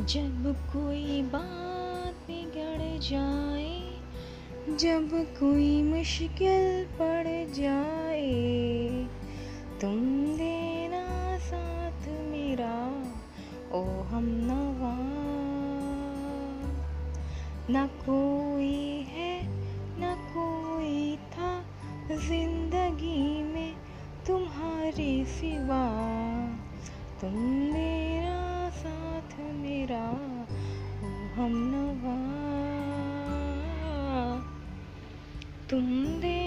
जब कोई बात बिगड़ जाए, जब कोई मुश्किल पड़ जाए, तुम देना साथ मेरा ओ हम नवा। न कोई है, न कोई था ज़िंदगी में तुम्हारे सिवा। तुम मेरा साथ हम नवा तुम दे